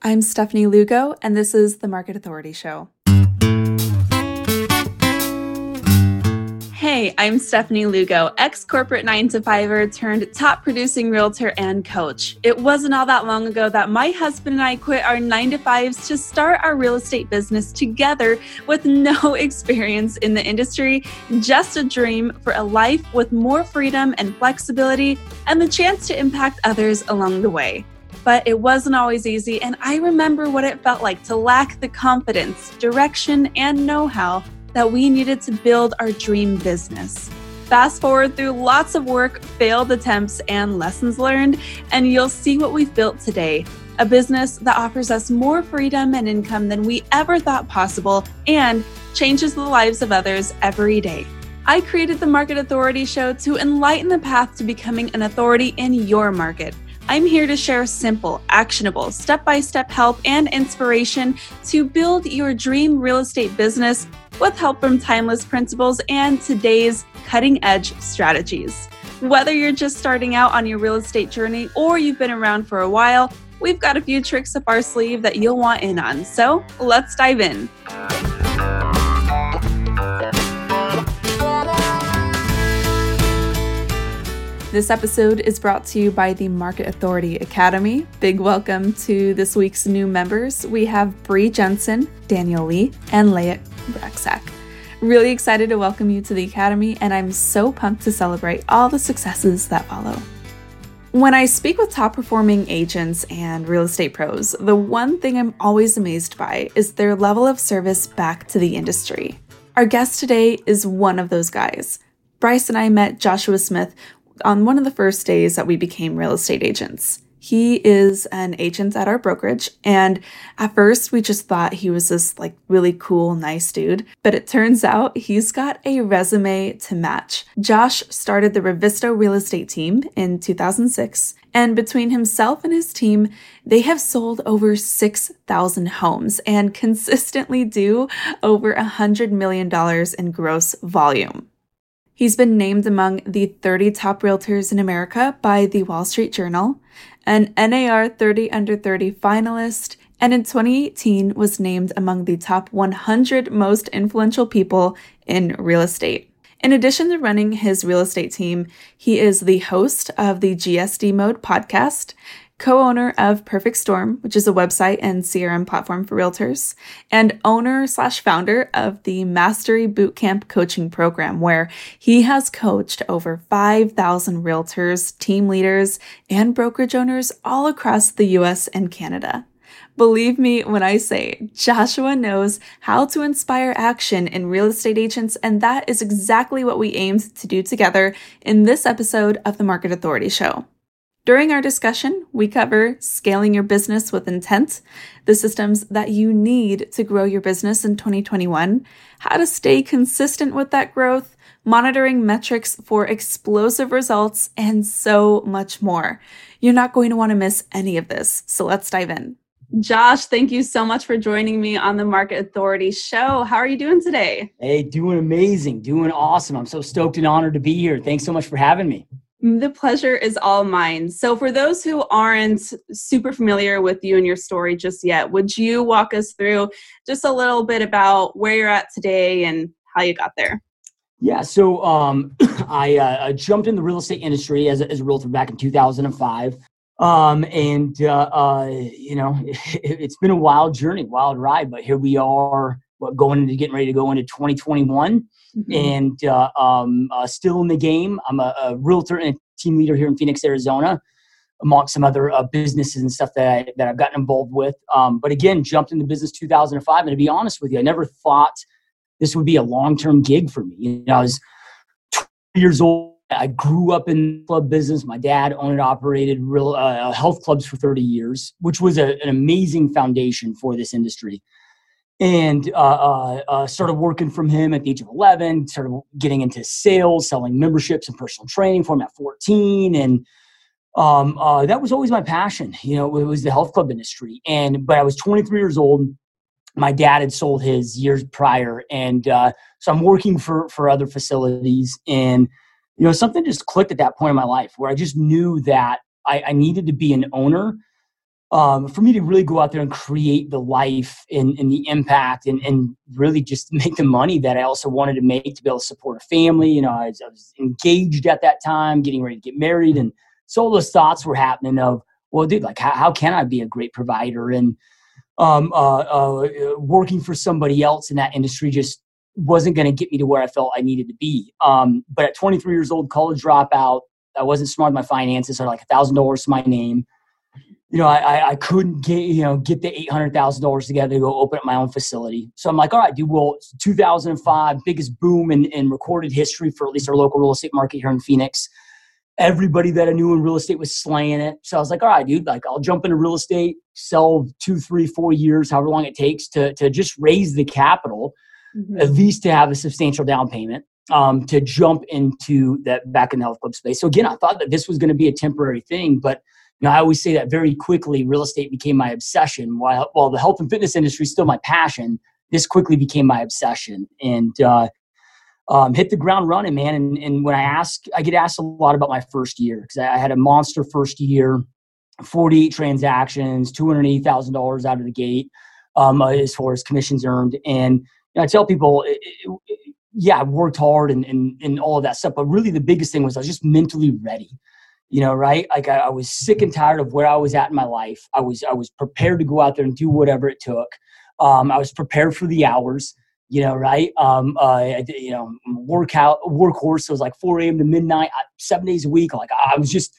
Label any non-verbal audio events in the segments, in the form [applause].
I'm Stephanie Lugo, and this is the Market Authority Show. Hey, I'm Stephanie Lugo, ex corporate 9 to 5er turned top producing realtor and coach. It wasn't all that long ago that my husband and I quit our 9 to 5s to start our real estate business together with no [laughs] experience in the industry, just a dream for a life with more freedom and flexibility and the chance to impact others along the way but it wasn't always easy, and I remember what it felt like to lack the confidence, direction, and know how that we needed to build our dream business. Fast forward through lots of work, failed attempts, and lessons learned, and you'll see what we've built today a business that offers us more freedom and income than we ever thought possible and changes the lives of others every day. I created the Market Authority Show to enlighten the path to becoming an authority in your market. I'm here to share simple, actionable, step by step help and inspiration to build your dream real estate business with help from timeless principles and today's cutting edge strategies. Whether you're just starting out on your real estate journey or you've been around for a while, we've got a few tricks up our sleeve that you'll want in on. So let's dive in. This episode is brought to you by the Market Authority Academy. Big welcome to this week's new members. We have Bree Jensen, Daniel Lee, and Leah Braxak. Really excited to welcome you to the Academy, and I'm so pumped to celebrate all the successes that follow. When I speak with top performing agents and real estate pros, the one thing I'm always amazed by is their level of service back to the industry. Our guest today is one of those guys. Bryce and I met Joshua Smith on one of the first days that we became real estate agents. He is an agent at our brokerage, and at first we just thought he was this like really cool, nice dude. But it turns out he's got a resume to match. Josh started the Revisto real estate team in 2006, and between himself and his team, they have sold over 6,000 homes and [laughs] consistently do over $100 million in gross volume. He's been named among the 30 top realtors in America by the Wall Street Journal, an NAR 30 under 30 finalist, and in 2018 was named among the top 100 most influential people in real estate. In addition to running his real estate team, he is the host of the GSD Mode podcast co owner of Perfect Storm, which is a website and CRM platform for realtors, and owner slash founder of the Mastery Bootcamp coaching program, where he has coached over 5,000 realtors, team leaders, and brokerage owners all across the US and Canada. Believe me when I say Joshua knows how to inspire action in real estate agents, and that is exactly what we aimed to do together in this episode of the Market Authority Show. During our discussion, we cover scaling your business with intent, the systems that you need to grow your business in 2021, how to stay consistent with that growth, monitoring metrics for explosive results, and so much more. You're not going to want to miss any of this, so let's dive in. Josh, thank you so much for joining me on the Market Authority show. How are you doing today? Hey, doing amazing, doing awesome. I'm so stoked and honored to be here. Thanks so much for having me. The pleasure is all mine. So, for those who aren't super familiar with you and your story just yet, would you walk us through just a little bit about where you're at today and how you got there? Yeah, so um, [clears throat] I uh, jumped in the real estate industry as a, as a realtor back in 2005. Um, and, uh, uh, you know, [laughs] it, has been a wild journey, wild ride, but here we are what, going into getting ready to go into 2021 mm-hmm. and uh, um, uh, still in the game. I'm a, a, realtor and a team leader here in Phoenix, Arizona, amongst some other uh, businesses and stuff that, I, that I've gotten involved with. Um, but again, jumped into business 2005. And to be honest with you, I never thought this would be a long term gig for me. You know, I was 20 years old. I grew up in club business. My dad owned and operated real uh, health clubs for 30 years, which was a, an amazing foundation for this industry and uh, uh, uh, started working from him at the age of 11 started getting into sales selling memberships and personal training for him at 14 and um, uh, that was always my passion you know it was the health club industry and but i was 23 years old. My dad had sold his years prior and uh, so i'm working for for other facilities and you know something just clicked at that point in my life where i just knew that I, I needed to be an owner um, for me to really go out there and create the life and, and the impact and, and really just [laughs] make the money that I also wanted to make to be able to support a family. You know, I was, I was engaged at that time, getting ready to get married. And so all those thoughts were happening of, well, dude, like, how, how can I be a great provider? And um, uh, uh, working for somebody else in that industry just wasn't going to get me to where I felt I needed to be. Um, but at 23 years old, college dropout, I wasn't smart with my finances. I had like a thousand dollars to my name you know, I, I couldn't get, you know, get the $800,000 together to go open up my own facility. So I'm like, all right, dude, well, 2005, biggest boom in, in recorded history for at least our local real estate market here in Phoenix. Everybody that I knew in real estate was slaying it. So I was like, all right, dude, like I'll jump into real estate, sell two, three, four years, however long it takes to, to just raise the capital, mm-hmm. at least to have a substantial down payment. Um, to jump into that back in the health club space. So again, I thought that this was going to be a temporary thing, but you know, I always say that very quickly, real estate became my obsession. While, while the health and fitness industry is still my passion, this quickly became my obsession. And uh, um, hit the ground running, man. And, and when I ask, I get asked a lot about my first year because I, I had a monster first year, 48 transactions, $280,000 out of the gate um, uh, as far as commissions earned. And you know, I tell people, it, it, yeah, I worked hard and, and, and all of that stuff. But really, the biggest thing was I was just mentally ready you know right? Like I, I, was sick and tired of where i was at in my life. I was i was prepared to go out there and do whatever it took. Um, i was prepared for the hours you know right? Um, uh, you know workout workhorse so it was like 4 a.m to midnight seven days a week. Like i was just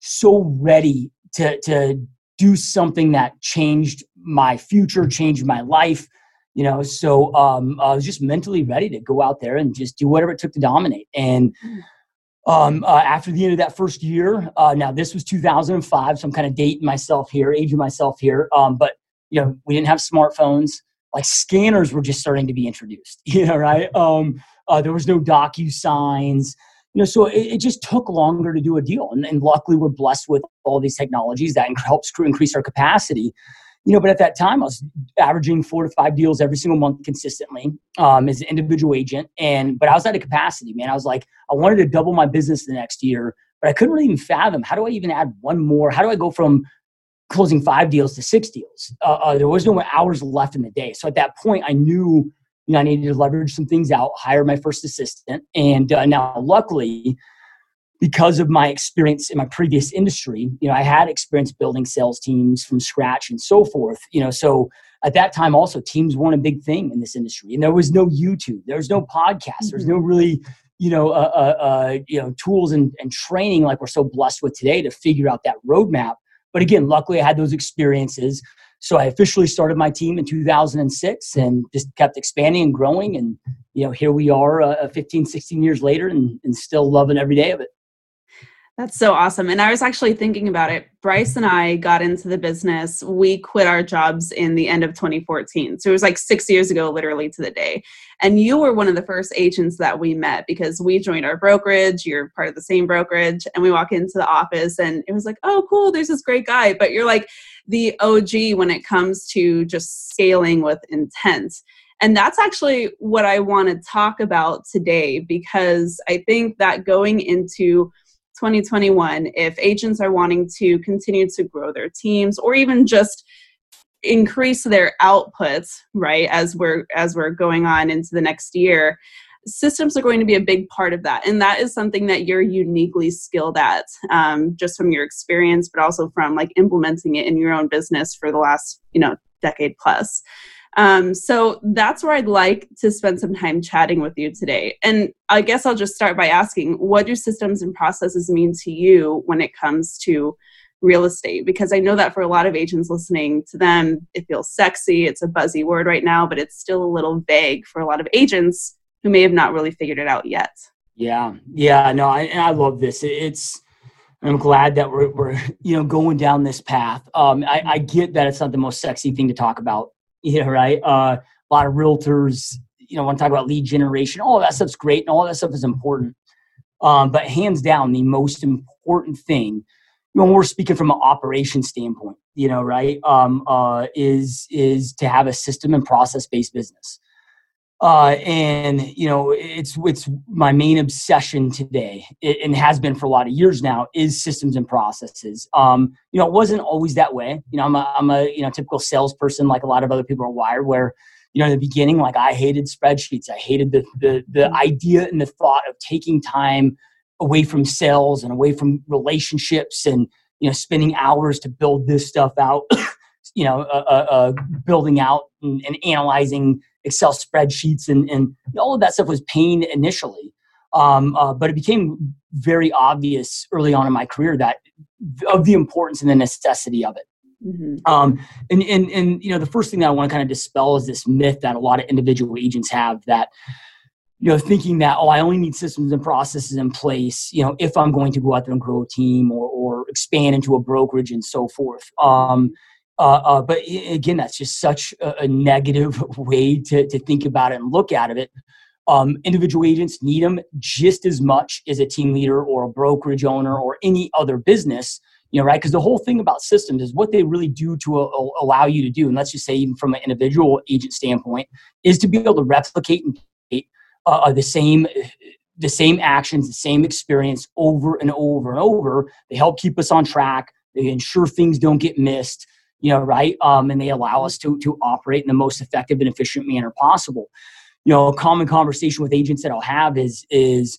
so ready to to do something that changed my future changed my life you know? So um, i was just mentally ready to go out there and just do whatever it took to dominate. And mm um, uh, after the end of that first year, uh, now this was 2005, so I'm kind of dating myself here, aging myself here. Um, but you know, we didn't have smartphones. Like scanners were just starting to be introduced. [laughs] You know, right? Um, uh, there was no DocuSigns. You know, so it, it, just took longer to do a deal, and, and luckily we're blessed with all these technologies that helps increase our capacity you know, but at that time I was averaging four to five deals every single month consistently um, as an individual agent. And, but I was at a capacity, man. I was like, I wanted to double my business the next year, but I couldn't really even fathom how do I even add one more? How do I go from closing five deals to six deals? Uh, uh, there was no hours left in the day. So at that point, I knew, you know, I needed to leverage some things out, hire my first assistant. And uh, now, luckily, because of my experience in my previous industry, you know, I had experience building sales teams from scratch and so forth. You know, so at that time also teams weren't a big thing in this industry, and there was no YouTube, there was no podcast, mm-hmm. there's no really you know uh, uh, uh, you know tools and, and training like we're so blessed with today to figure out that roadmap. But again, luckily I had those experiences. So I officially started my team in 2006 and just kept expanding and growing. And, you know, here we are uh, 15, 16 years later and, and still loving every day of it. That's so awesome. And I was actually thinking about it. Bryce and I got into the business. We quit our jobs in the end of 2014. So it was like six years ago, literally to the day. And you were one of the first agents that we met because we joined our brokerage. You're part of the same brokerage. And we walk into the office and it was like, oh, cool, there's this great guy. But you're like the OG when it comes to just scaling with intent. And that's actually what I want to talk about today because I think that going into 2021 if agents are wanting to continue to grow their teams or even just increase their outputs right as we're as we're going on into the next year systems are going to be a big part of that. And that is something that you're uniquely skilled at um, just from your experience but also from like implementing it in your own business for the last you know decade plus um, so that's where I'd like to spend some time chatting with you today. And I guess I'll just start by asking what do systems and processes mean to you when it comes to real estate? Because I know that for a lot of agents listening to them, it feels sexy. It's a buzzy word right now, but it's still a little vague for a lot of agents who may have not really figured it out yet. Yeah, yeah, no, I, I love this. It's, I'm glad that we're, we're, you know, going down this path. Um, I, I get that it's not the most sexy thing to talk about [laughs] yeah, right. Uh, a lot of realtors, you know, want to talk about lead generation. All that stuff's great, and all that stuff is important. Um, but hands down, the most important thing, when we're speaking from an operation standpoint, you know, right, um, uh, is is to have a system and process based business. Uh, and you know it's it's my main obsession today it, and has been for a lot of years now is systems and processes. Um, you know it wasn't always that way. You know i'm a, I'm a you know typical salesperson like a lot of other people are wired where you know in the beginning like i hated spreadsheets. I hated the the, the idea and the thought of taking time away from sales and away from relationships and you know spending hours to build this stuff out [coughs] you know uh, uh, uh, building out and, and analyzing Excel spreadsheets and, and all of that stuff was pain initially. Um, uh, but it became very obvious early on in my career that of the importance and the necessity of it. Mm-hmm. Um, and, and, and, you know, the first thing that I want to kind of dispel is this myth that a lot of individual agents have that, you know, thinking that, oh, I only need systems and processes in place, you know, if I'm going to go out there and grow a team or, or expand into a brokerage and so forth. Um, uh, uh, but again, that's just such a, a, negative [laughs] way to, to think about it and look at it. Um, individual agents need them just as much as a team leader or a brokerage owner or any other business, you know, right? Because the whole thing about systems is what they really do to a, a, allow you to do, and let's just say even from an individual agent standpoint, is to be able to replicate uh, uh, the same the same actions, the same experience over and over and over. They help keep us on track. They ensure things don't get missed you know, right? Um, and they allow us to to operate in the most effective and efficient manner possible. You know, a common conversation with agents that I'll have is is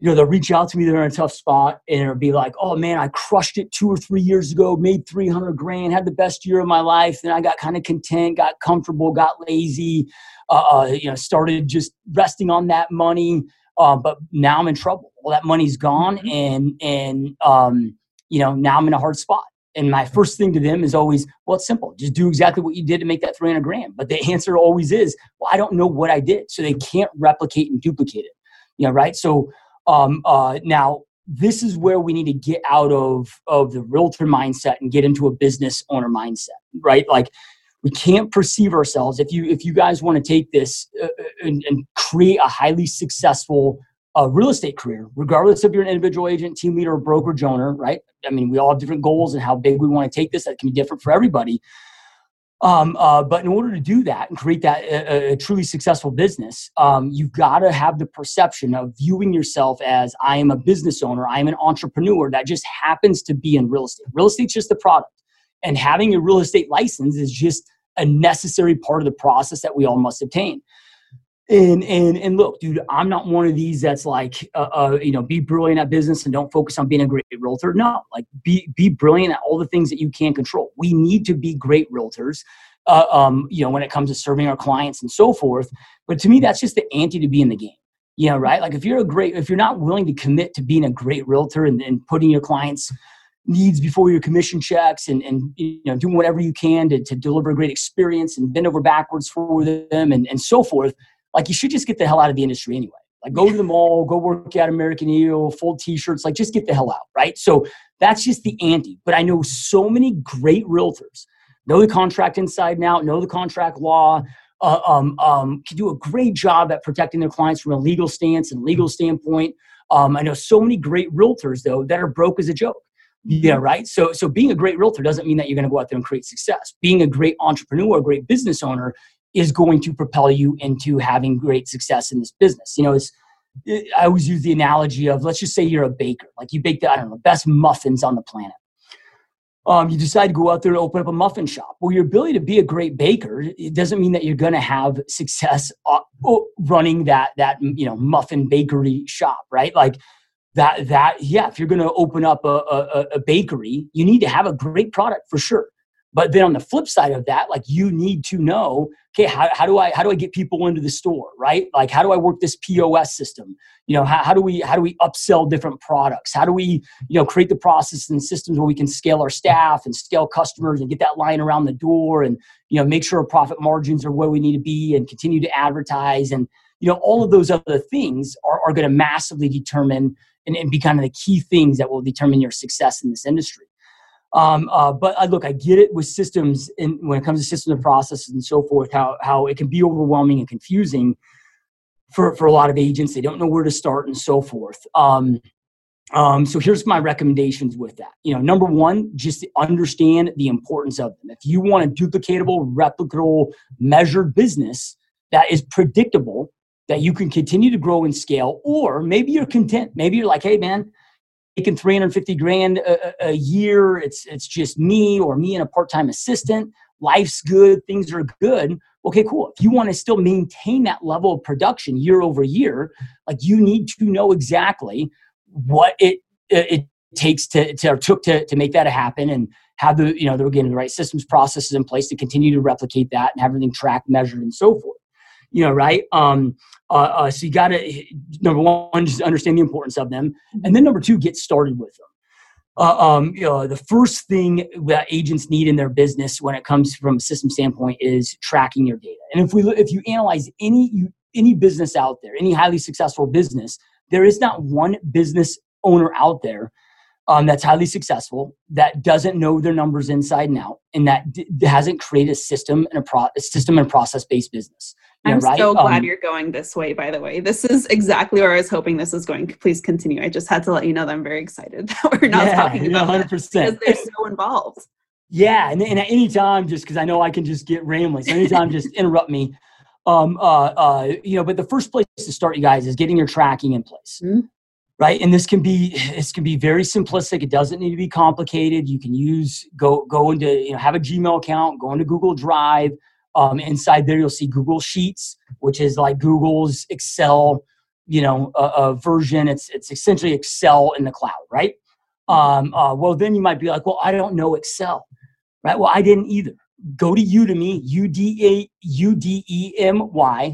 you know they'll reach out to me they're in a tough spot and it'll be like oh man i crushed it two or three years ago made 300 grand had the best year of my life then i got kind of content got comfortable got lazy uh, uh, you know started just resting on that money uh, but now i'm in trouble all that money's gone mm-hmm. and and um, you know now i'm in a hard spot and my first thing to them is always, well, it's simple. Just do exactly what you did to make that 300 grand. But the answer always is, well, I don't know what I did. So they can't replicate and duplicate it. You know, right? So um, uh, now this is where we need to get out of, of the realtor mindset and get into a business owner mindset, right? Like we can't perceive ourselves. If you, if you guys want to take this uh, uh and, and create a highly successful a real estate career, regardless if you're an individual agent, team leader, or brokerage owner, right? I mean, we all have different goals and how big we want to take this. That can be different for everybody. Um, uh, but in order to do that and create that a, a truly successful business, um, you've got to have the perception of viewing yourself as I am a business owner, I am an entrepreneur that just happens to be in real estate. Real estate's just the product, and having a real estate license is just a necessary part of the process that we all must obtain and and and look dude i'm not one of these that's like uh, uh, you know be brilliant at business and don't focus on being a great realtor. No like be be brilliant at all the things that you can control. We need to be great realtors uh, um, you know when it comes to serving our clients and so forth. But to me that's just the ante to be in the game you know right? Like if you're a great if you're not willing to commit to being a great realtor and, and putting your clients needs before your commission checks and, and you know doing whatever you can to, to deliver a great experience and bend over backwards for them and, and so forth like you should just get the hell out of the industry anyway. Like go to the mall, go work at American Eagle, fold t-shirts, like just get the hell out, right? So that's just the ante. But I know so many great realtors know the contract inside and out, know the contract law, uh, um, um, can do a great job at protecting their clients from a legal stance and legal standpoint. Um, I know so many great realtors though that are broke as a joke. Yeah, mm-hmm. right. So, so being a great realtor doesn't mean that you're going to go out there and create success. Being a great entrepreneur, a great business owner, is going to propel you into having great success in this business. You know, it's I always use the analogy of let's just say you're a baker, like you bake the I don't know best muffins on the planet. Um, you decide to go out there and open up a muffin shop. Well, your ability to be a great baker it doesn't mean that you're going to have success uh, running that that you know muffin bakery shop, right? Like that that yeah. If you're going to open up a, a, a bakery, you need to have a great product for sure. But then on the flip side of that, like you need to know, okay, how, how do I how do I get people into the store, right? Like how do I work this POS system? You know, how, how do we how do we upsell different products? How do we, you know, create the process and systems where we can scale our staff and scale customers and get that line around the door and you know make sure our profit margins are where we need to be and continue to advertise and you know all of those other things are, are going to massively determine and, and be kind of the key things that will determine your success in this industry um, uh, but I, look, I get it with systems, and when it comes to systems and processes and so forth, how how it can be overwhelming and confusing for for a lot of agents. They don't know where to start and so forth. Um, um, so here's my recommendations with that. You know, number one, just understand the importance of them. If you want a duplicatable, replicable, measured business, that is predictable that you can continue to grow and scale, or maybe you're content. Maybe you're like, hey, man, making 350 grand a, a year. It's it's just me or me and a part-time assistant. Life's good, things are good. Okay, cool. If you want to still maintain that level of production year over year, like you need to know exactly what it it takes to, to or took to, to make that happen and have the you know they're getting the right systems processes in place to continue to replicate that and have everything tracked measured and so forth you know right? Um uh, uh, so you got to number one just understand the importance of them. And then number two get started with them. Uh, um, you know, the first thing that agents need in their business when it comes from a system standpoint is tracking your data. And if we if you analyze any any business out there, any highly successful business, there is not one business owner out there um, that's highly successful that doesn't know their numbers inside and out and that d- hasn't created a system and a, pro- a system and process based business. You i'm right? so glad um, you're going this way by the way. This is exactly where i was hoping this was going. Please continue. I just had to let you know that i'm very excited [laughs] that we're not yeah, talking about 100% because they're so involved. Yeah and, and at any time just because i know i can just get rambling so anytime just [laughs] interrupt me. Um, uh, uh, you know, but the first place to start, you guys, is getting your tracking in place. Mm-hmm right? And this can be this can be very simplistic. It doesn't need to be complicated. You can use go go into you know have a gmail account go into google drive. Um, inside there you'll see google sheets which is like google's excel you know uh, uh, version. It's it's essentially excel in the cloud right? Um, uh, well then you might be like well i don't know excel right? Well i didn't either go to Udemy, U-D-E-M-Y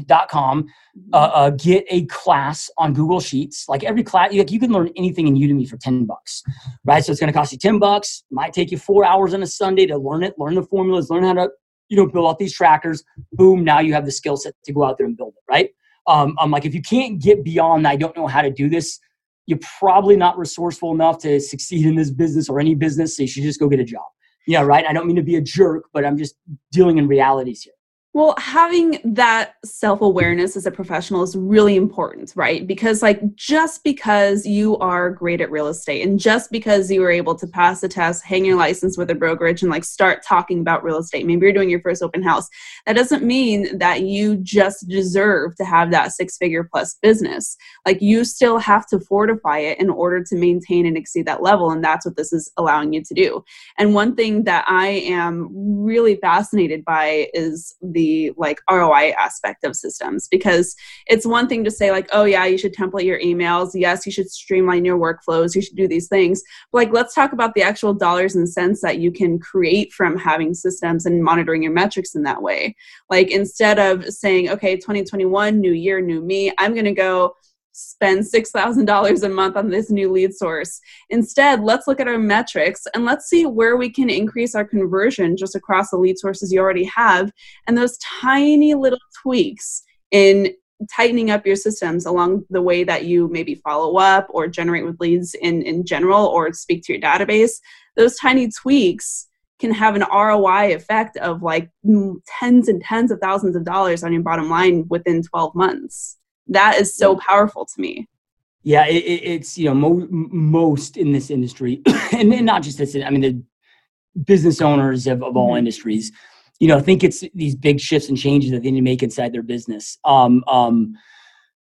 dot com, uh, uh, get a class on Google Sheets. Like every class, you, you can learn anything in Udemy for 10 bucks, [laughs] right? So it's going to cost you 10 bucks. Might take you four hours on a Sunday to learn it, learn the formulas, learn how to, you know, build out these trackers. Boom, now you have the skill set to go out there and build it, right? Um, I'm like, if you can't get beyond, I don't know how to do this, you're probably not resourceful enough to succeed in this business or any business. So you should just go get a job yeah, right. I don't mean to be a jerk, but I'm just dealing in realities here. Well, having that self awareness as a professional is really important, right? Because, like, just because you are great at real estate and just because you were able to pass the test, hang your license with a brokerage, and like start talking about real estate, maybe you're doing your first open house, that doesn't mean that you just deserve to have that six figure plus business. Like, you still have to fortify it in order to maintain and exceed that level. And that's what this is allowing you to do. And one thing that I am really fascinated by is the like ROI aspect of systems. Because it's one thing to say like oh yeah you should template your emails. Yes you should streamline your workflows. You should do these things. But like let's talk about the actual dollars and cents that you can create from having systems and monitoring your metrics in that way. Like instead of saying okay 2021 new year new me. I'm going to go spend $6,000 a month on this new lead source. Instead, let's look at our metrics and let's see where we can increase our conversion just across the lead sources you already have. And those tiny little tweaks in tightening up your systems along the way that you maybe follow up or generate with leads in, in general or speak to your database, those tiny tweaks can have an ROI effect of like mm, tens and tens of thousands of dollars on your bottom line within 12 months that is so powerful to me. Yeah it, it's you know mo- most in this industry [clears throat] and not just this i mean the business owners of, of all mm-hmm. industries you know think it's these big shifts and changes that they need to make inside their business. Um, um,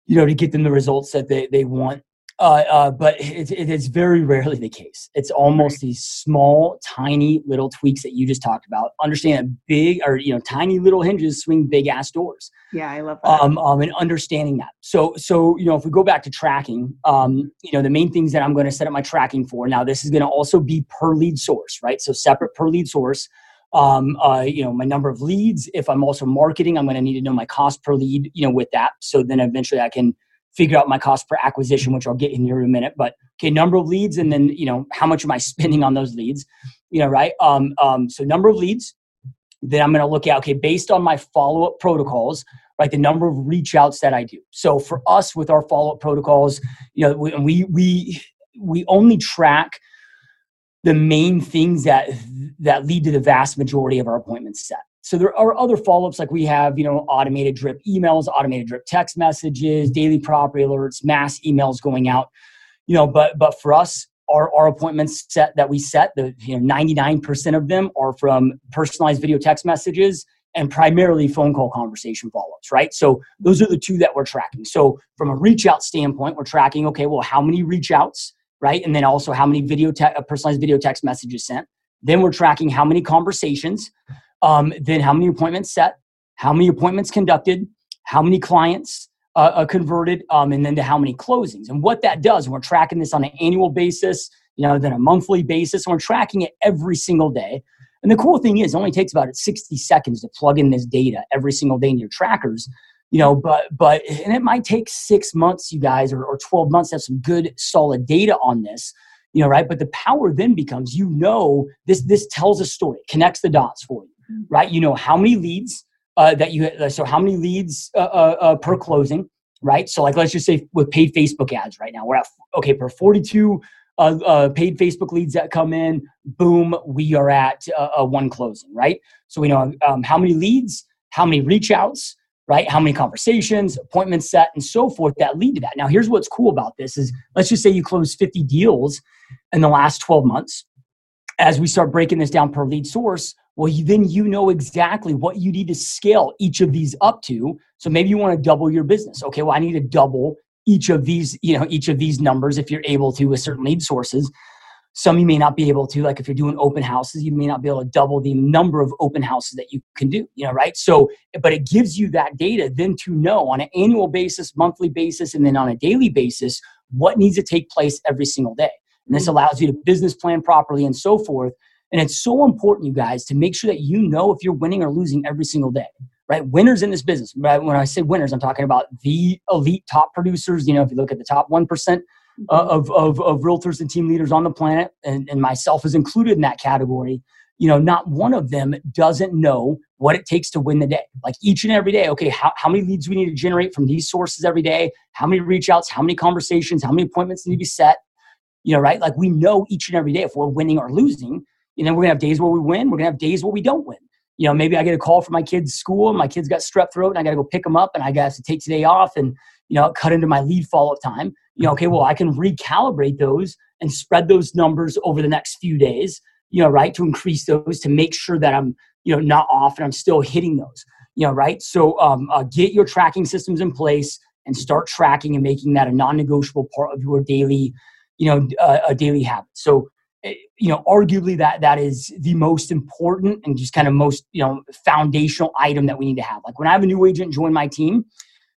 you know to get them the results that they, they want uh, uh, but it, it is very rarely the case. It's almost these small, tiny little tweaks that you just talked about. Understand that big or you know tiny little hinges swing big ass doors. Yeah, I love that. Um, um, and understanding that. So, so you know, if we go back to tracking, um, you know, the main things that I'm going to set up my tracking for. Now, this is going to also be per lead source, right? So separate per lead source. Um, uh, you know, my number of leads. If I'm also marketing, I'm going to need to know my cost per lead. You know, with that, so then eventually I can figure out my cost per acquisition, which I'll get in here in a minute. But okay, number of leads, and then you know how much am I [laughs] spending on those leads? You know, right? Um, um, so number of leads. Then I'm going to look at okay, based on my follow up protocols, right? The number of reach outs that I do. So for us with our follow up protocols, you know, we we we, we only track the main things that that lead to the vast majority of our appointments set so there are other follow-ups like we have you know automated drip emails automated drip text messages daily property alerts mass emails going out you know but but for us our, our appointments set that we set the you know 99% of them are from personalized video text messages and primarily phone call conversation follow-ups, right? So those are the two that we're tracking. So from a reach out standpoint, we're tracking, okay, well, how many reach outs, right? And then also how many video te- uh, personalized video text messages sent. Then we're tracking how many conversations, um, then how many appointments set, how many appointments conducted, how many clients uh, uh, converted, um, and then to how many closings. And what that does, we're tracking this on an annual basis, you know, then a monthly basis, and we're tracking it every single day. And the cool thing is, it only takes about 60 seconds to plug in this data every single day in your trackers. You know, but but and it might take six months, you guys, or, or 12 months to have some good solid data on this. You know, right? But the power then becomes you know this this tells a story, connects the dots for you. Right? You know how many leads uh, that you uh, so how many leads uh, uh, uh, per closing, right? So like let's just say with paid Facebook ads right now, we're at okay per 42 uh, paid Facebook leads that come in, boom, we are at one closing, right? So we know um, how many leads, how many reach outs, right? How many conversations, appointments set, and so forth that lead to that. Now, here's what's cool about this is let's just say you close 50 deals in the last 12 months. As we start breaking this down per lead source, well, you, then you know exactly what you need to scale each of these up to. So maybe you want to double your business. Okay, well, I need to double each of these you know each of these numbers if you're able to with certain lead sources some you may not be able to like if you're doing open houses you may not be able to double the number of open houses that you can do you know right so but it gives you that data then to know on an annual basis monthly basis and then on a daily basis what needs to take place every single day and this mm-hmm. allows you to business plan properly and so forth and it's so important you guys to make sure that you know if you're winning or losing every single day right? Winners in this business. Right? When I say winners, I'm talking about the elite top producers. You know, if you look at the top 1% mm-hmm. of, of, of realtors and team leaders on the planet, and, and myself is included in that category, you know, not one of them doesn't know what it takes to win the day. Like each and every day, okay, how, how many leads we need to generate from these sources every day? How many reach outs? How many conversations? How many appointments need to be set? You know, right? Like we know each and every day if we're winning or losing. You know, we're gonna have days where we win. We're gonna have days where we don't win you know, maybe I get a call from my kid's school, my kid's got strep throat, and I got to go pick them up, and I got to take today off, and you know, cut into my lead follow up time. You know, okay, well, I can recalibrate those and spread those numbers over the next few days. You know, right, to increase those to make sure that I'm you know not off and I'm still hitting those. You know, right. So um, uh, get your tracking systems in place and start tracking and making that a non-negotiable part of your daily, you know, uh, a daily habit. So you know arguably that that is the most important and just kind of most you know foundational item that we need to have. Like when i have a new agent join my team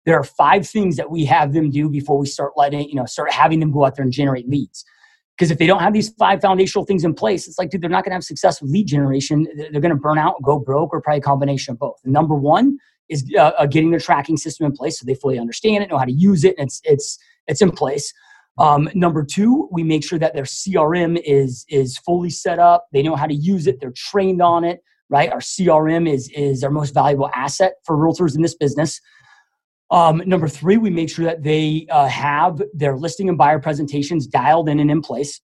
there are five things that we have them do before we start letting you know start having them go out there and generate leads. Because if they don't have these five foundational things in place it's like dude they're not going to have success with lead generation. They're going to burn out go broke or probably a combination of both. Number one is uh, uh, getting the tracking system in place so they fully understand it know how to use it and it's it's it's in place um, number two, we make sure that their CRM is is fully set up. They know how to use it. They're trained on it. Right. Our CRM is is our most valuable asset for realtors in this business. Um, number three, we make sure that they uh, have their listing and buyer presentations dialed in and in place,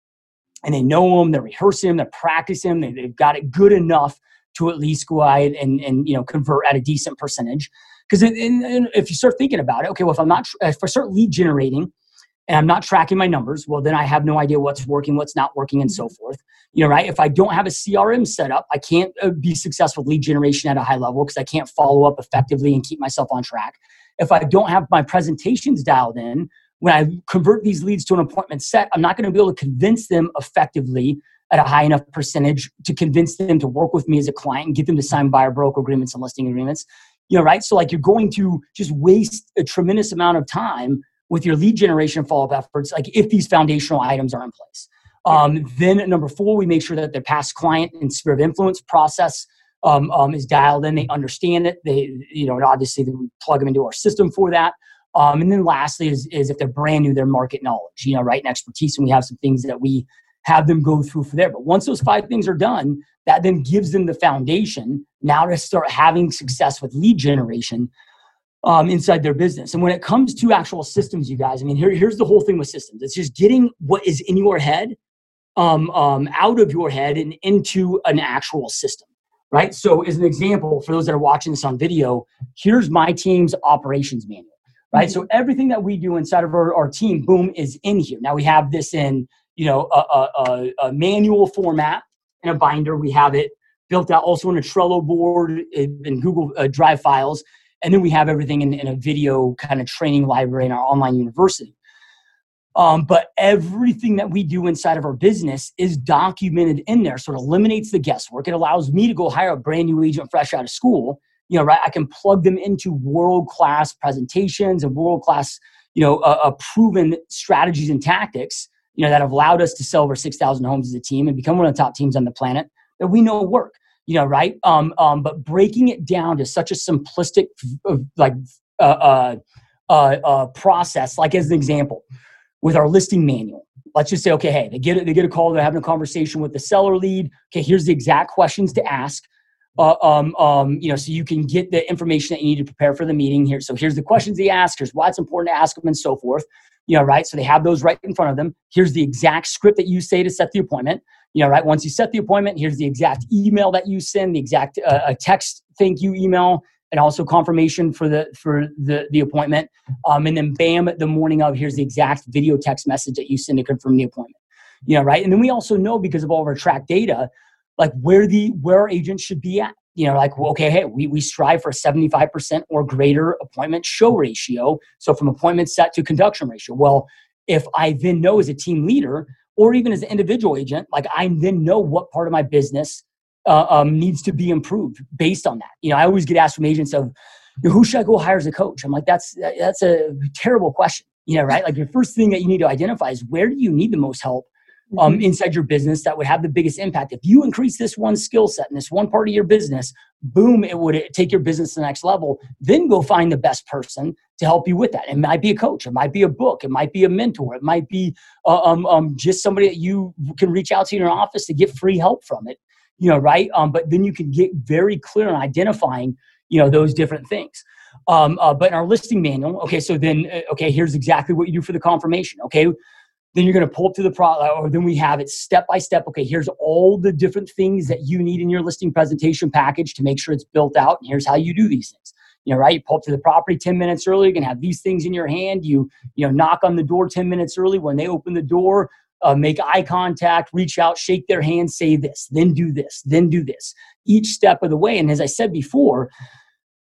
and they know them. They're rehearsing them. They're practicing them. They, have got it good enough to at least go out and and you know convert at a decent percentage. Because if you start thinking about it, okay, well, if I'm not if I start lead generating and I'm not tracking my numbers, well, then I have no idea what's working, what's not working, and so mm-hmm. forth. You know, right? If I don't have a CRM set up, I can't uh, be successful lead generation at a high level because I can't follow up effectively and keep myself on track. If I don't have my presentations dialed in, when I convert these leads to an appointment set, I'm not going to be able to convince them effectively at a high enough percentage to convince them to work with me as a client and get them to sign buyer broker agreements and listing agreements. You know, right? So like you're going to just waste a tremendous amount of time with your lead generation follow-up efforts, like if these foundational items are in place. Um, then number four, we make sure that their past client and sphere of influence process um, um, is dialed in. They understand it. They, you know, obviously we plug them into our system for that. Um, and then lastly is, is if they're brand new, their market knowledge, you know, right, and expertise. And we have some things that we have them go through for there. But once those five things are done, that then gives them the foundation now to start having success with lead generation um, inside their business. And when it comes to actual systems, you guys, I mean, here, here's the whole thing with systems. It's just getting what is in your head um, um, out of your head and into an actual system, right? So, as an example, for those that are watching this on video, here's my team's operations manual, right? Mm-hmm. So everything that we do inside of our, our team, boom, is in here. Now we have this in, you know, a, a, a manual format in a binder. We have it built out also on a Trello board in Google uh, Drive files. And then we have everything in, in a video kind of training library in our online university. Um, but everything that we do inside of our business is documented in there. So it eliminates the guesswork. It allows me to go hire a brand new agent fresh out of school. You know, right? I can plug them into world class presentations and world class, you know, uh, uh, proven strategies and tactics. You know that have allowed us to sell over six thousand homes as a team and become one of the top teams on the planet that we know work. You know, right? Um, um, but breaking it down to such a simplistic, like, uh, uh, uh, uh process, like as an example with our listing manual. Let's just say, okay, hey, they get they get a call, they're having a conversation with the seller lead. Okay, here's the exact questions to ask. Uh, um, um, you know, so you can get the information that you need to prepare for the meeting here. So here's the questions they ask, here's why it's important to ask them, and so forth. You know, right? So they have those right in front of them. Here's the exact script that you say to set the appointment. You know, right? Once you set the appointment, here's the exact email that you send, the exact uh, a text thank you email and also confirmation for the for the the appointment. Um, and then bam, the morning of, here's the exact video text message that you send to confirm the appointment. You know, right? And then we also know because of all of our track data, like where the where our agents should be at. You know, like well, okay, hey, we we strive for a 75% or greater appointment show ratio. So from appointment set to conduction ratio. Well, if I then know as a team leader or even as an individual agent, like I then know what part of my business uh, um, needs to be improved based on that. You know, I always get asked from agents of, who should I go hire as a coach? I'm like, that's that's a terrible question. You know, right? Like the first thing that you need to identify is where do you need the most help um, mm-hmm. inside your business that would have the biggest impact. If you increase this one skill set in this one part of your business, boom, it would take your business to the next level. Then go find the best person to help you with that. It might be a coach, it might be a book, it might be a mentor, it might be uh, um, um, just somebody that you can reach out to in your office to get free help from it you know, right? Um, but then you can get very clear on identifying, you know, those different things. Um, uh, but in our listing manual, okay, so then, uh, okay, here's exactly what you do for the confirmation. Okay, then you're going to pull up to the product, or then we have it step by step. Okay, here's all the different things that you need in your listing presentation package to make sure it's built out, and here's how you do these things. You know, right? You pull up to the property 10 minutes early, you're gonna have these things in your hand. You, you know, knock on the door 10 minutes early. When they open the door, uh, make eye contact, reach out, shake their hand, say this, then do this, then do this, each step of the way. And as I said before,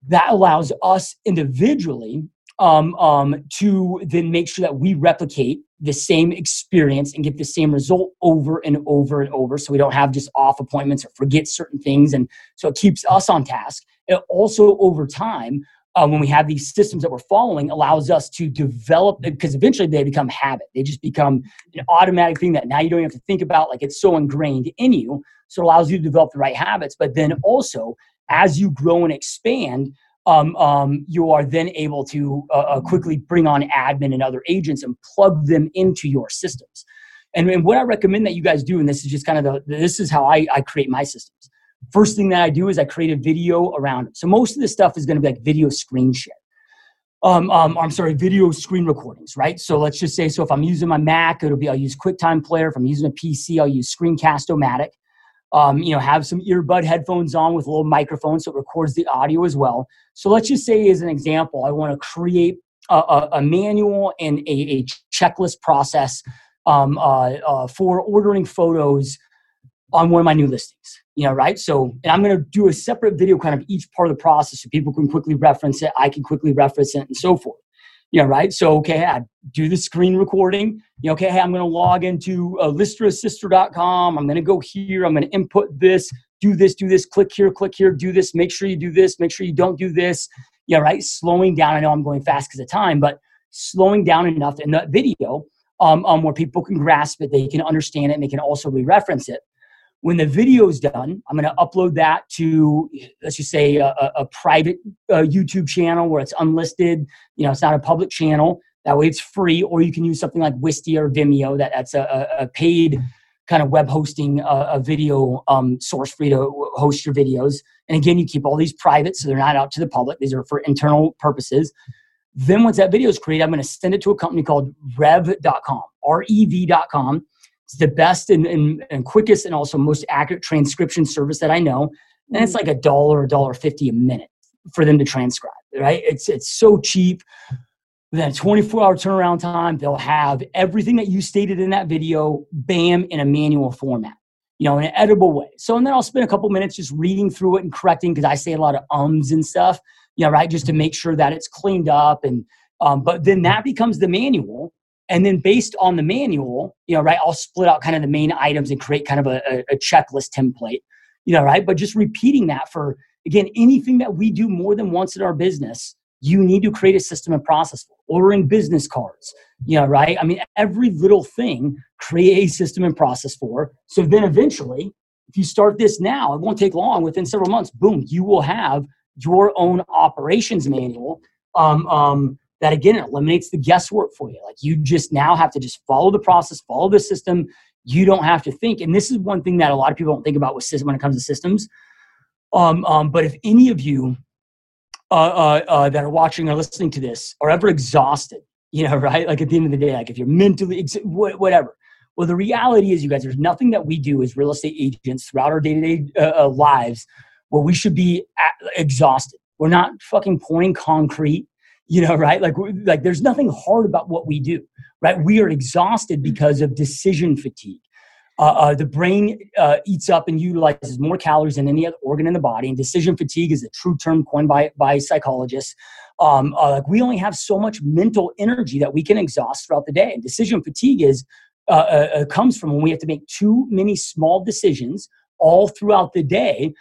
that allows us individually um, um, to then make sure that we replicate the same experience and get the same result over and over and over. So we don't have just off appointments or forget certain things. And so it keeps us on task. It also over time um, when we have these systems that we're following allows us to develop because eventually they become habit. They just become an automatic thing that now you don't have to think about. Like it's so ingrained in you. So it allows you to develop the right habits. But then also as you grow and expand um, um, you are then able to uh, uh, quickly bring on admin and other agents and plug them into your systems and, and what i recommend that you guys do and this is just kind of the this is how i, I create my systems First thing that I do is I create a video around it. So most of this stuff is going to be like video screen share. Um, um, I'm sorry, video screen recordings, right? So let's just say, so if I'm using my Mac, it'll be I'll use QuickTime Player. If I'm using a PC, I'll use Screencast-O-Matic. Um, you know, have some earbud headphones on with a little microphone so it records the audio as well. So let's just say, as an example, I want to create a, a, a, manual and a, a checklist process um, uh, uh, for ordering photos on one of my new listings you know right so and i'm going to do a separate video kind of each part of the process so people can quickly reference it i can quickly reference it and so forth you know right? So okay i do the screen recording. You know okay hey, i'm going to log into uh, i'm going to go here. I'm going to input this do this do this click here click here do this make sure you do this make sure you don't do this. Yeah right? Slowing down i know i'm going fast because of time but slowing down enough in that video um, um, where people can grasp it they can understand it and they can also re-reference it when the video is done, I'm going to upload that to, let's just say, a, a private uh, YouTube channel where it's unlisted. You know, it's not a public channel. That way, it's free. Or you can use something like Wistia or Vimeo. That that's a, a paid kind of web hosting uh, a video um, source for you to host your videos. And again, you keep all these private, so they're not out to the public. These are for internal purposes. Then once that video is created, I'm going to send it to a company called Rev.com, R-E-V.com it's the best and, and, and quickest and also most accurate transcription service that I know. And it's mm. like a dollar, a dollar fifty a minute for them to transcribe. Right? It's it's so cheap. Then 24 hour turnaround time, they'll have everything that you stated in that video, bam, in a manual format. you know, in an edible way. So, and then I'll spend a couple minutes just reading through it and correcting because I say a lot of ums and stuff, you know, right? Just to make sure that it's cleaned up. And, um, but then that becomes the manual. And then based on the manual, you know, right, I'll split out kind of the main items and create kind of a, a, a checklist template, you know, right? But just repeating that for, again, anything that we do more than once in our business, you need to create a system and process for ordering business cards you know right i mean every little thing create a system and process for so then eventually if you start this now it won't take long within several months boom you will have your own operations manual um, um, that again eliminates the guesswork for you like you just now have to just follow the process follow the system you don't have to think and this is one thing that a lot of people don't think about with system when it comes to systems um, um, but if any of you uh, uh, uh, that are watching or listening to this are ever exhausted, you know, [laughs] right? Like at the end of the day, like if you're mentally, ex- whatever. Well, the reality is, you guys, there's nothing that we do as real estate agents throughout our day to day lives where we should be at, exhausted. We're not fucking pouring concrete, you know, right? Like, like there's nothing hard about what we do, right? We are exhausted because of decision fatigue. Uh, uh, the brain uh, eats up and utilizes more calories than any other organ in the body. And decision fatigue is a true term coined by, by psychologists. Um, uh, like we only have so much mental energy that we can exhaust throughout the day. And decision fatigue is uh, uh, comes from when we have to make too many small decisions all throughout the day.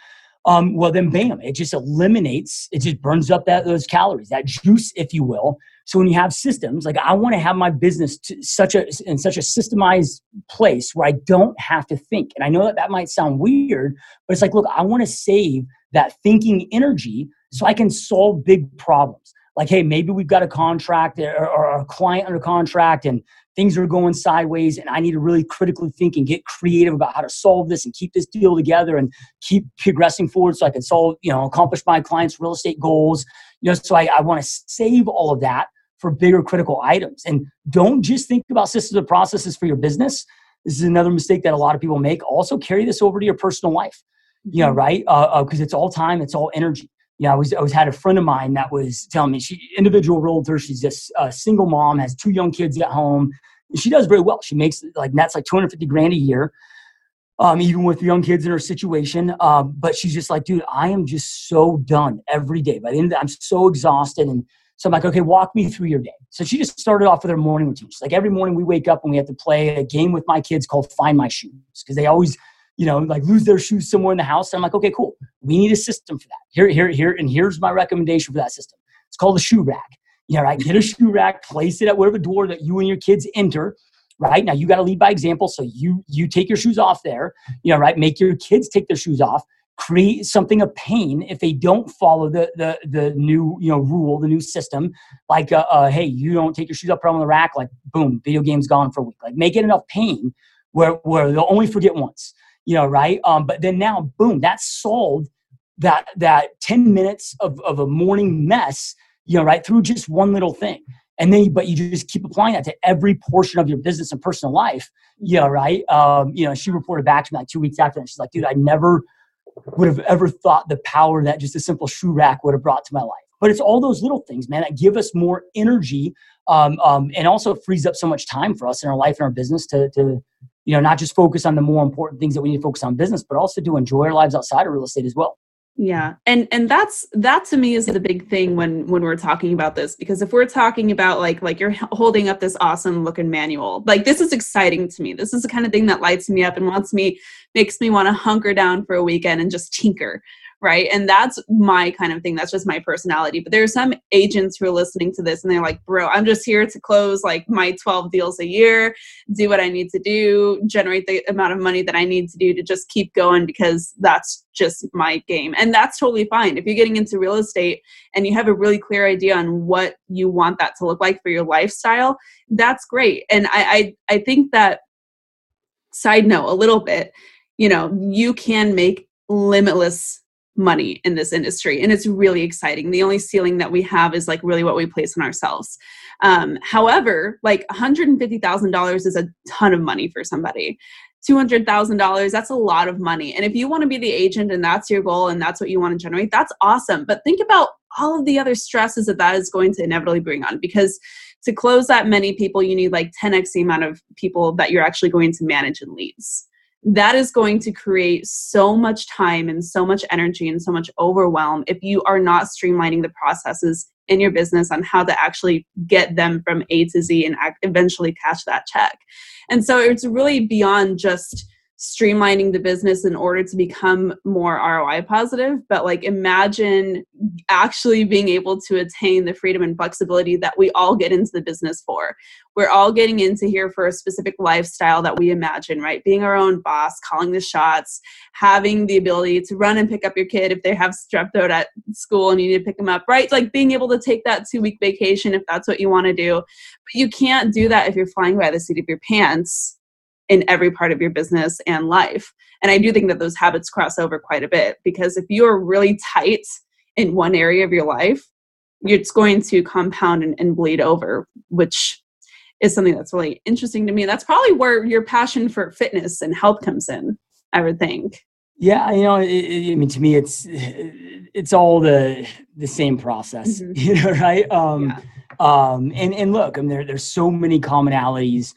Um, well, then, bam! It just eliminates. It just burns up that those calories, that juice, if you will, so when you have systems, like I want to have my business to such a in such a systemized place where I don't have to think. And I know that that might sound weird, but it's like, look, I want to save that thinking energy so I can solve big problems. Like, hey, maybe we've got a contract or, or a client under contract and things are going sideways and I need to really critically think and get creative about how to solve this and keep this deal together and keep progressing forward so I can solve, you know, accomplish my clients' real estate goals. You know, so I, I want to save all of that for bigger critical items. And don't just think about systems and processes for your business. This is another mistake that a lot of people make. Also carry this over to your personal life. You know, mm-hmm. right? Because uh, uh, it's all time, it's all energy. Yeah, I was I was had a friend of mine that was telling me she individual realtor. She's just a single mom, has two young kids at home. She does very well. She makes like that's like 250 grand a year. Um, even with young kids in her situation. Um, but she's just like, dude, I am just so done every day. By the end I'm so exhausted. And so I'm like, okay, walk me through your day. So she just started off with her morning routine. She's like, every morning we wake up and we have to play a game with my kids called Find My Shoes because they always, you know, like lose their shoes somewhere in the house. I'm like, okay, cool. We need a system for that. Here, here, here, and here's my recommendation for that system. It's called a shoe rack. You know, right? Get a shoe rack, place it at whatever door that you and your kids enter. Right now, you got to lead by example. So you you take your shoes off there. You know, right? Make your kids take their shoes off create something of pain if they don't follow the the the new you know rule the new system like uh, uh, hey you don't take your shoes up from the rack like boom video game's gone for a week like make it enough pain where where they'll only forget once you know right? Um but then now boom that's solved that that 10 minutes of, of a morning mess you know right through just one little thing. And then but you just keep applying that to every portion of your business and personal life you know right? Um you know she reported back to me like two weeks after and she's like dude i never would have ever thought the power that just a simple shoe rack would have brought to my life. But it's all those little things, man, that give us more energy um, um, and also frees up so much time for us in our life and our business to, to, you know, not just focus on the more important things that we need to focus on business, but also to enjoy our lives outside of real estate as well. Yeah. And and that's that to me is the big thing when when we're talking about this because if we're talking about like like you're holding up this awesome looking manual like this is exciting to me. This is the kind of thing that lights me up and wants me makes me want to hunker down for a weekend and just tinker right? And that's my kind of thing. That's just my personality. But there are some agents who are listening to this and they're like, bro, I'm just here to close like my 12 deals a year, do what I need to do, generate the amount of money that I need to do to just keep going because that's just my game. And that's totally fine. If you're getting into real estate and you have a really clear idea on what you want that to look like for your lifestyle, that's great. And I, I, I think that side note a little bit, you know, you can make limitless money in this industry and it's really exciting the only ceiling that we have is like really what we place on ourselves um, however like $150000 is a ton of money for somebody $200,000, that's a lot of money. And if you want to be the agent and that's your goal and that's what you want to generate, that's awesome. But think about all of the other stresses that that is going to inevitably bring on because to close that many people, you need like 10x the amount of people that you're actually going to manage in leads that is going to create so much time and so much energy and so much overwhelm if you are not streamlining the processes in your business on how to actually get them from A to Z and eventually cash that check. And so it's really beyond just streamlining the business in order to become more ROI positive. But like, imagine actually being able to attain the freedom and flexibility that we all get into the business for. We're all getting into here for a specific lifestyle that we imagine, right? Being our own boss, calling the shots, having the ability to run and pick up your kid if they have strep throat at school and you need to pick them up, right? Like being able to take that two week vacation if that's what you want to do. But you can't do that if you're flying by the seat of your pants in every part of your business and life. And I do think that those habits cross over quite a bit because if you're really tight in one area of your life, it's going to compound and, and bleed over, which is something that's really interesting to me. That's probably where your passion for fitness and health comes in, I would think. Yeah, you know, it, it, I mean, to me, it's it's all the the same process, mm-hmm. [laughs] you know, right? Um, yeah. um, and and look, I mean, there, there's so many commonalities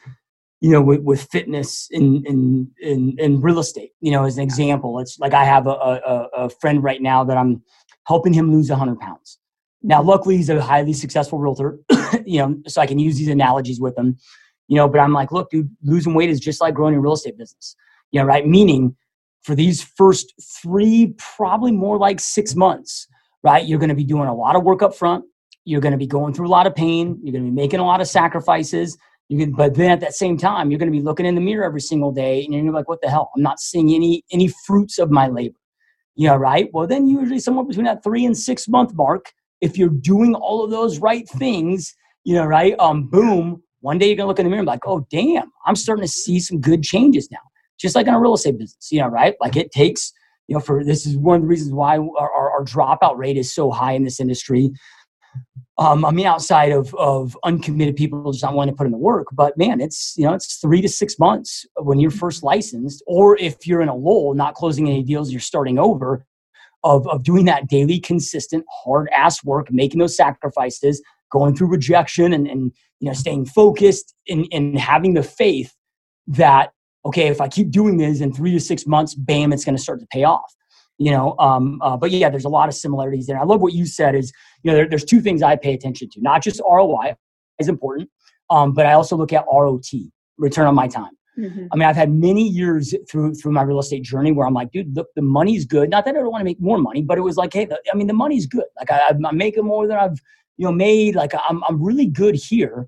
you know, with, with fitness in, in, in, in, real estate, you know, as an example, it's like I have a, a, a friend right now that I'm helping him lose 100 pounds. Now, luckily, he's a highly successful realtor, [clears throat] you know, so I can use these analogies with him, you know, but I'm like, look, dude, losing weight is just like growing a real estate business, you know, right? Meaning for these first three, probably more like six months, right? You're going to be doing a lot of work up front. You're going to be going through a lot of pain. You're going to be making a lot of sacrifices you can, but then at that same time, you're going to be looking in the mirror every single day, and you're like, "What the hell? I'm not seeing any any fruits of my labor." Yeah, right. Well, then usually somewhere between that three and six month mark, if you're doing all of those right things, you know, right? Um, boom. One day you're gonna look in the mirror and be like, "Oh, damn! I'm starting to see some good changes now." Just like in a real estate business, you know, right? Like it takes, you know, for this is one of the reasons why our, our, our dropout rate is so high in this industry um, I mean, outside of, of uncommitted people just not wanting to put in the work, but man, it's, you know, it's three to six months when you're first licensed, or if you're in a lull, not closing any deals, you're starting over of, of doing that daily, consistent, hard ass work, making those sacrifices, going through rejection and, and, you know, staying focused and, and having the faith that, okay, if I keep doing this in three to six months, bam, it's going to start to pay off you know um, uh, but yeah there's a lot of similarities there. I love what you said is you know there, there's two things i pay attention to not just roi is important um, but i also look at rot return on my time. Mm-hmm. i mean i've had many years through through my real estate journey where i'm like dude look the money's good. Not that i don't want to make more money but it was like hey the, i mean the money's good. Like I, i'm making more than i've you know made. Like i'm, I'm really good here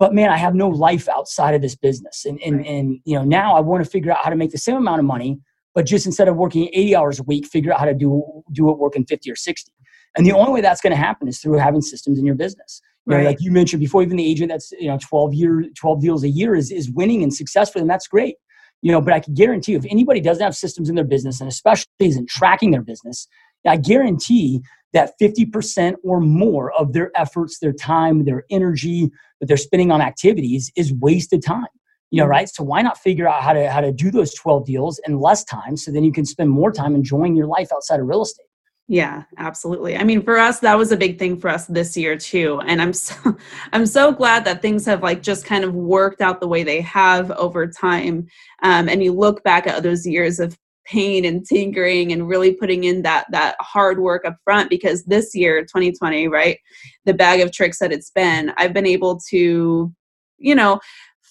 but man i have no life outside of this business. And and, and you know now i want to figure out how to make the same amount of money but just instead of working 80 hours a week, figure out how to do, do it working 50 or 60. And the only way that's going to happen is through having systems in your business. You right. know, like you mentioned before, even the agent that's, you know, 12 year, 12 deals a year is, is winning and successful. And that's great. You know, but I can guarantee you, if anybody doesn't have systems in their business and especially isn't tracking their business, I guarantee that 50% or more of their efforts, their time, their energy that they're spending on activities is wasted time you know right? So why not figure out how to how to do those 12 deals in less time so then you can spend more time enjoying your life outside of real estate? Yeah absolutely. I mean for us that was a big thing for us this year too and i'm so [laughs] i'm so glad that things have like just kind of worked out the way they have over time. Um, and you look back at those years of pain and tinkering and really putting in that that hard work up front because this year 2020 right the bag of tricks that it's been i've been able to you know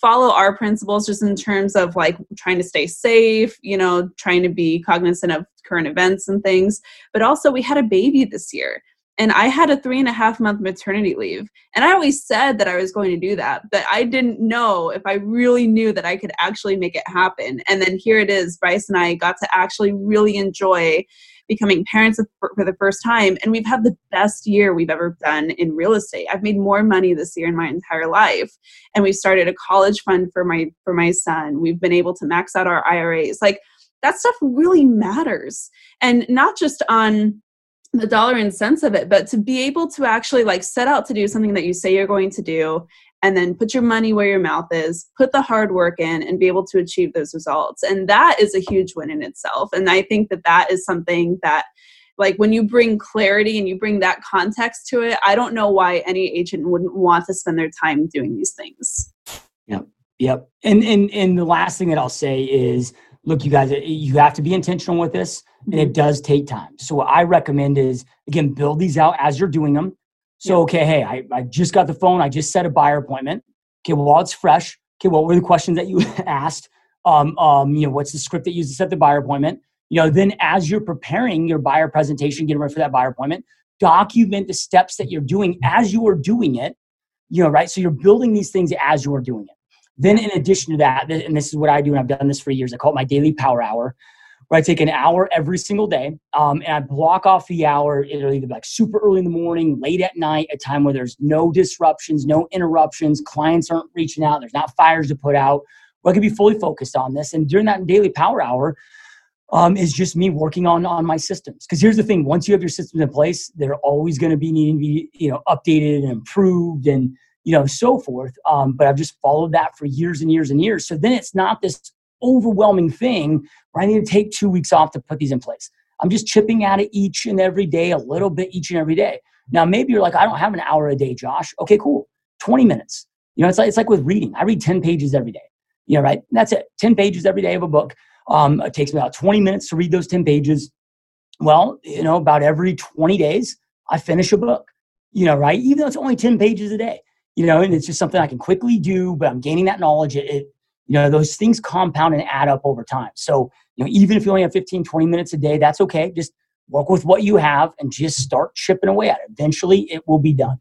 follow our principles just in terms of like trying to stay safe, you know, trying to be cognizant of current events and things. But also, we had a baby this year. And I had a three and a half month maternity leave. And I always said that I was going to do that, but I didn't know if I really knew that I could actually make it happen. And then here it is Bryce and I got to actually really enjoy becoming parents for, the first time. And we've had the best year we've ever done in real estate. I've made more money this year in my entire life. And we've started a college fund for my for my son. We've been able to max out our IRAs. Like that stuff really matters. And not just on the dollar and cents of it but to be able to actually like set out to do something that you say you're going to do and then put your money where your mouth is, put the hard work in, and be able to achieve those results. And that is a huge win in itself. And I think that that is something that like when you bring clarity and you bring that context to it i don't know why any agent wouldn't want to spend their time doing these things yep yep and and and the last thing that i'll say is look, you guys, you have to be intentional with this, and it mm-hmm. does take time. So what I recommend is again, build these out as you're doing them. So okay, hey, I, I just got the phone, I just set a buyer appointment. Okay, well, while it's fresh, okay, what were the questions that you [laughs] asked? Um, um, you know, what's the script that you used to set the buyer appointment? You know, then as you're preparing your buyer presentation, getting ready for that buyer appointment, document the steps that you're doing as you are doing it. You know, right? So you're building these things as you are doing it. Then, in addition to that, and this is what I do, and I've done this for years, I call it my daily power hour, where I take an hour every single day um, and I block off the hour. It'll either be like super early in the morning, late at night, a time where there's no disruptions, no interruptions, clients aren't reaching out, there's not fires to put out. Where I can be fully focused on this. And during that daily power hour, um, is just me working on on my systems. Because here's the thing: once you have your systems in place, they're always going to be needing to be you know updated and improved and you know, so forth. Um, but I've just followed that for years and years and years. So then it's not this overwhelming thing I need to take two weeks off to put these in place. I'm just chipping at it each and every day, a little bit each and every day. Now, maybe you're like, I don't have an hour a day, Josh. Okay, cool. 20 minutes. You know, it's like, it's like with reading. I read 10 pages every day. You know, right? And that's it. 10 pages every day of a book. Um, it takes me about 20 minutes to read those 10 pages. Well, you know, about every 20 days, I finish a book. You know, right? Even though it's only 10 pages a day you know, and it's just something I can quickly do, but I'm gaining that knowledge. It, it, you know, those things compound and add up over time. So, you know, even if you only have 15, 20 minutes a day, that's okay. Just work with what you have and just start chipping away at it. Eventually it will be done.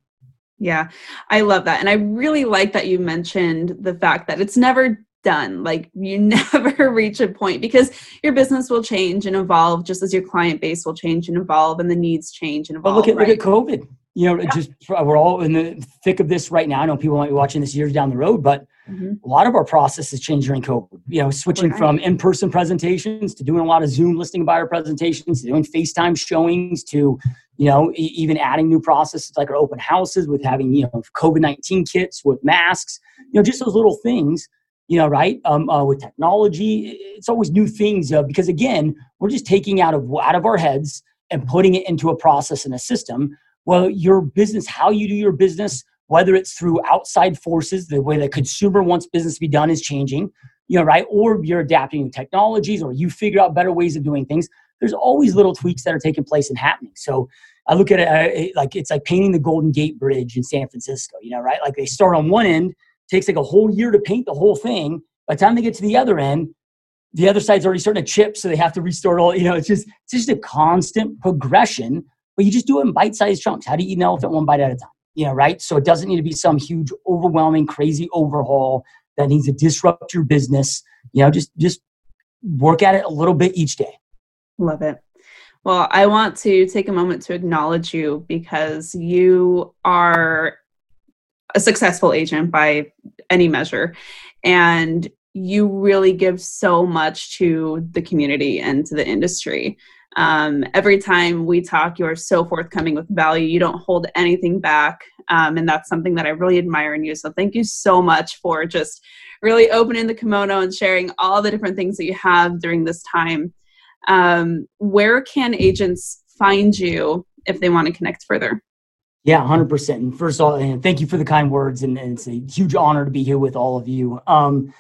Yeah, I love that. And I really like that you mentioned the fact that it's never done. Like you [laughs] never reach a point because your business will change and evolve just as your client base will change and evolve and the needs change and evolve. But look at, right? look at COVID you know, yeah. just we're all in the thick of this right now. I know people might be watching this years down the road, but mm-hmm. a lot of our processes changed during COVID. You know, switching right. from in-person presentations to doing a lot of Zoom listing buyer presentations, to doing FaceTime showings, to you know, e- even adding new processes like our open houses with having you know COVID nineteen kits with masks. You know, just those little things. You know, right? Um, uh, with technology, it's always new things uh, because again, we're just taking out of out of our heads and putting it into a process and a system well, your business, how you do your business, whether it's through outside forces, the way the consumer wants business to be done is changing, you know, right? Or you're adapting technologies or you figure out better ways of doing things. There's always little tweaks that are taking place and happening. So I look at uh, it like it's like painting the Golden Gate Bridge in San Francisco, you know, right? Like they start on one end, takes like a whole year to paint the whole thing. By the time they get to the other end, the other side's already starting to chip, so they have to restart all. You know, it's just it's just a constant progression but you just do it in bite-sized chunks. How do you eat an elephant one bite at a time? You know, right? So it doesn't need to be some huge, overwhelming, crazy overhaul that needs to disrupt your business. You know, just just work at it a little bit each day. Love it. Well, I want to take a moment to acknowledge you because you are a successful agent by any measure. And you really give so much to the community and to the industry. Um, every time we talk, you are so forthcoming with value. You don't hold anything back. Um, and that's something that I really admire in you. So thank you so much for just really opening the kimono and sharing all the different things that you have during this time. Um, where can agents find you if they want to connect further? Yeah, 100%. And first of all, and thank you for the kind words. And, and it's a huge honor to be here with all of you. Um,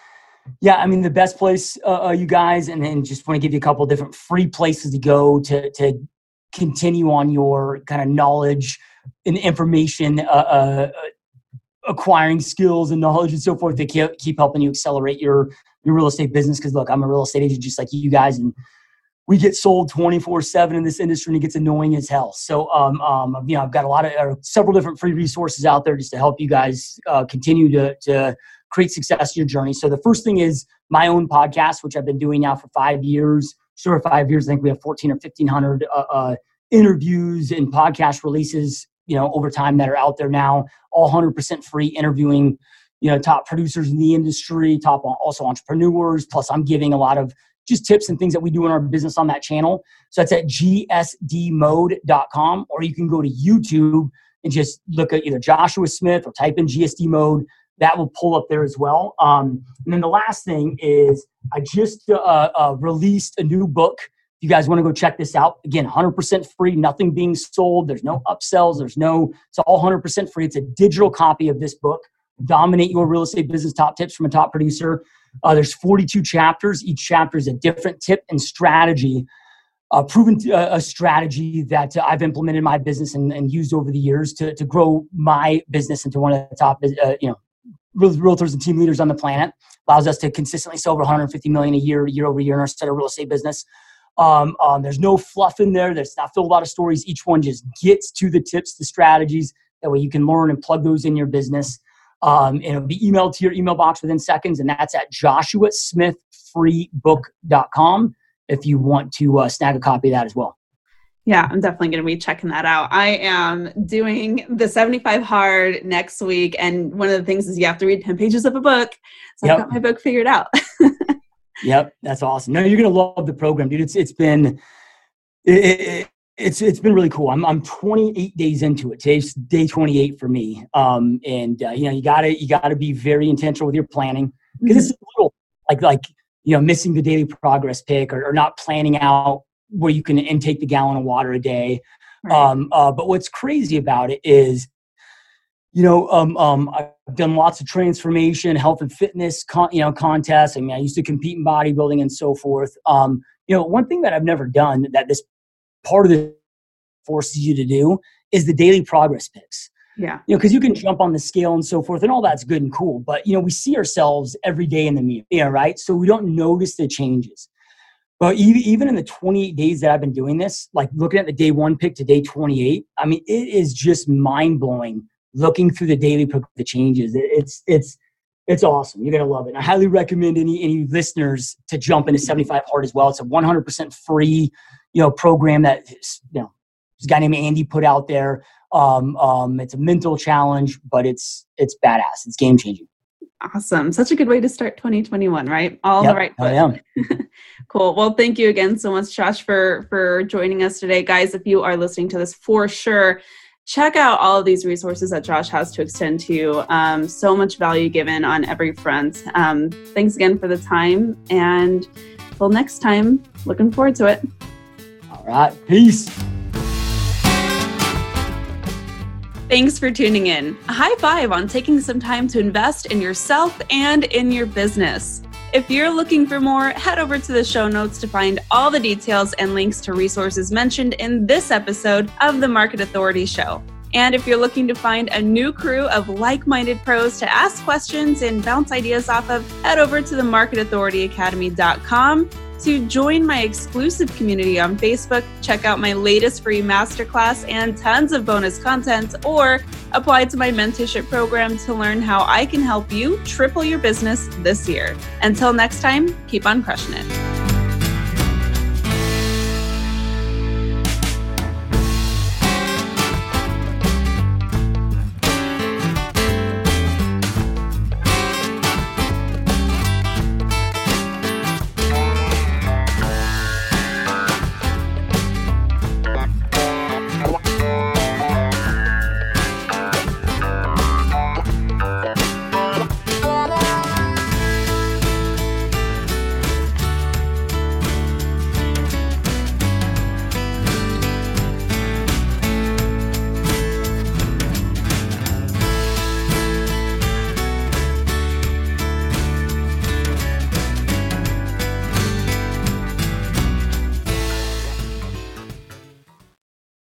yeah, I mean the best place, uh, uh, you guys, and then just want to give you a couple different free places to go to to continue on your kind of knowledge and information uh, uh, acquiring skills and knowledge and so forth to keep, keep helping you accelerate your your real estate business. Because look, I'm a real estate agent just like you guys, and we get sold 24 7 in this industry and it gets annoying as hell so um, um, you know i've got a lot of uh, several different free resources out there just to help you guys uh, continue to, to create success in your journey. So the first thing is my own podcast, which I've been doing now for five years. Sure, five years. I think we have 14 or 1500 uh, uh, interviews and podcast releases, you know, over time that are out there now, all 100% free interviewing, you know, top producers in the industry, top also entrepreneurs. Plus I'm giving a lot of just tips and things that we do in our business on that channel. So that's at gsdmode.com, or you can go to YouTube and just look at either Joshua Smith or type in GSD mode that will pull up there as well. Um, and then the last thing is I just uh, uh, released a new book. If you guys want to go check this out, again, 100% free, nothing being sold. There's no upsells. There's no, it's all 100% free. It's a digital copy of this book, Dominate Your Real Estate Business Top Tips from a Top Producer. Uh, there's 42 chapters. Each chapter is a different tip and strategy, proven uh, a strategy that uh, I've implemented in my business and, and, used over the years to, to grow my business into one of the top, uh, you know, realtors and team leaders on the planet. Allows us to consistently sell over 150 million a year, year over year in our set of real estate business. Um, um, there's no fluff in there. There's not filled a lot of stories. Each one just gets to the tips, the strategies. That way you can learn and plug those in your business. Um, and it'll be emailed to your email box within seconds, and that's at joshuasmithfreebook.com if you want to uh, snag a copy of that as well. Yeah, I'm definitely going to be checking that out. I am doing the 75 hard next week, and one of the things is you have to read 10 pages of a book. So yep. I've got my book figured out. [laughs] yep, that's awesome. No, you're going to love the program, dude. It's it's been it, it, it's it's been really cool. I'm I'm 28 days into it. Today's day 28 for me. Um, and uh, you know, you gotta you gotta be very intentional with your planning because mm-hmm. it's a little like like you know missing the daily progress pic or, or not planning out where you can intake the gallon of water a day. Right. Um, uh, but what's crazy about it is, you know, um, um, I've done lots of transformation, health and fitness, con- you know, contests. I mean, I used to compete in bodybuilding and so forth. Um, you know, one thing that I've never done that this part of the forces you to do is the daily progress pics. Yeah. You know, because you can jump on the scale and so forth, and all that's good and cool. But you know, we see ourselves every day in the mirror, yeah, right? So we don't notice the changes. But even in the 28 days that I've been doing this, like looking at the day one pic to day 28, I mean, it is just mind blowing looking through the daily pic, the changes. It's, it's, it's awesome. You're gonna love it. And I highly recommend any any listeners to jump into 75 Hard as well. It's a 100% free, you know, program that you know, this guy named Andy put out there. Um, um, it's a mental challenge, but it's it's badass. It's game changing. Awesome. Such a good way to start 2021, right? All yep, the right. I am. [laughs] cool. Well, thank you again so much, Josh, for for joining us today. Guys, if you are listening to this for sure, check out all of these resources that Josh has to extend to you. Um, so much value given on every front. Um, thanks again for the time. And till next time, looking forward to it. All right. Peace. Thanks for tuning in. A high five on taking some time to invest in yourself and in your business. If you're looking for more, head over to the show notes to find all the details and links to resources mentioned in this episode of the Market Authority Show. And if you're looking to find a new crew of like minded pros to ask questions and bounce ideas off of, head over to the marketauthorityacademy.com to join my exclusive community on Facebook, check out my latest free masterclass and tons of bonus content, or apply to my mentorship program to learn how I can help you triple your business this year. Until next time, keep on crushing it.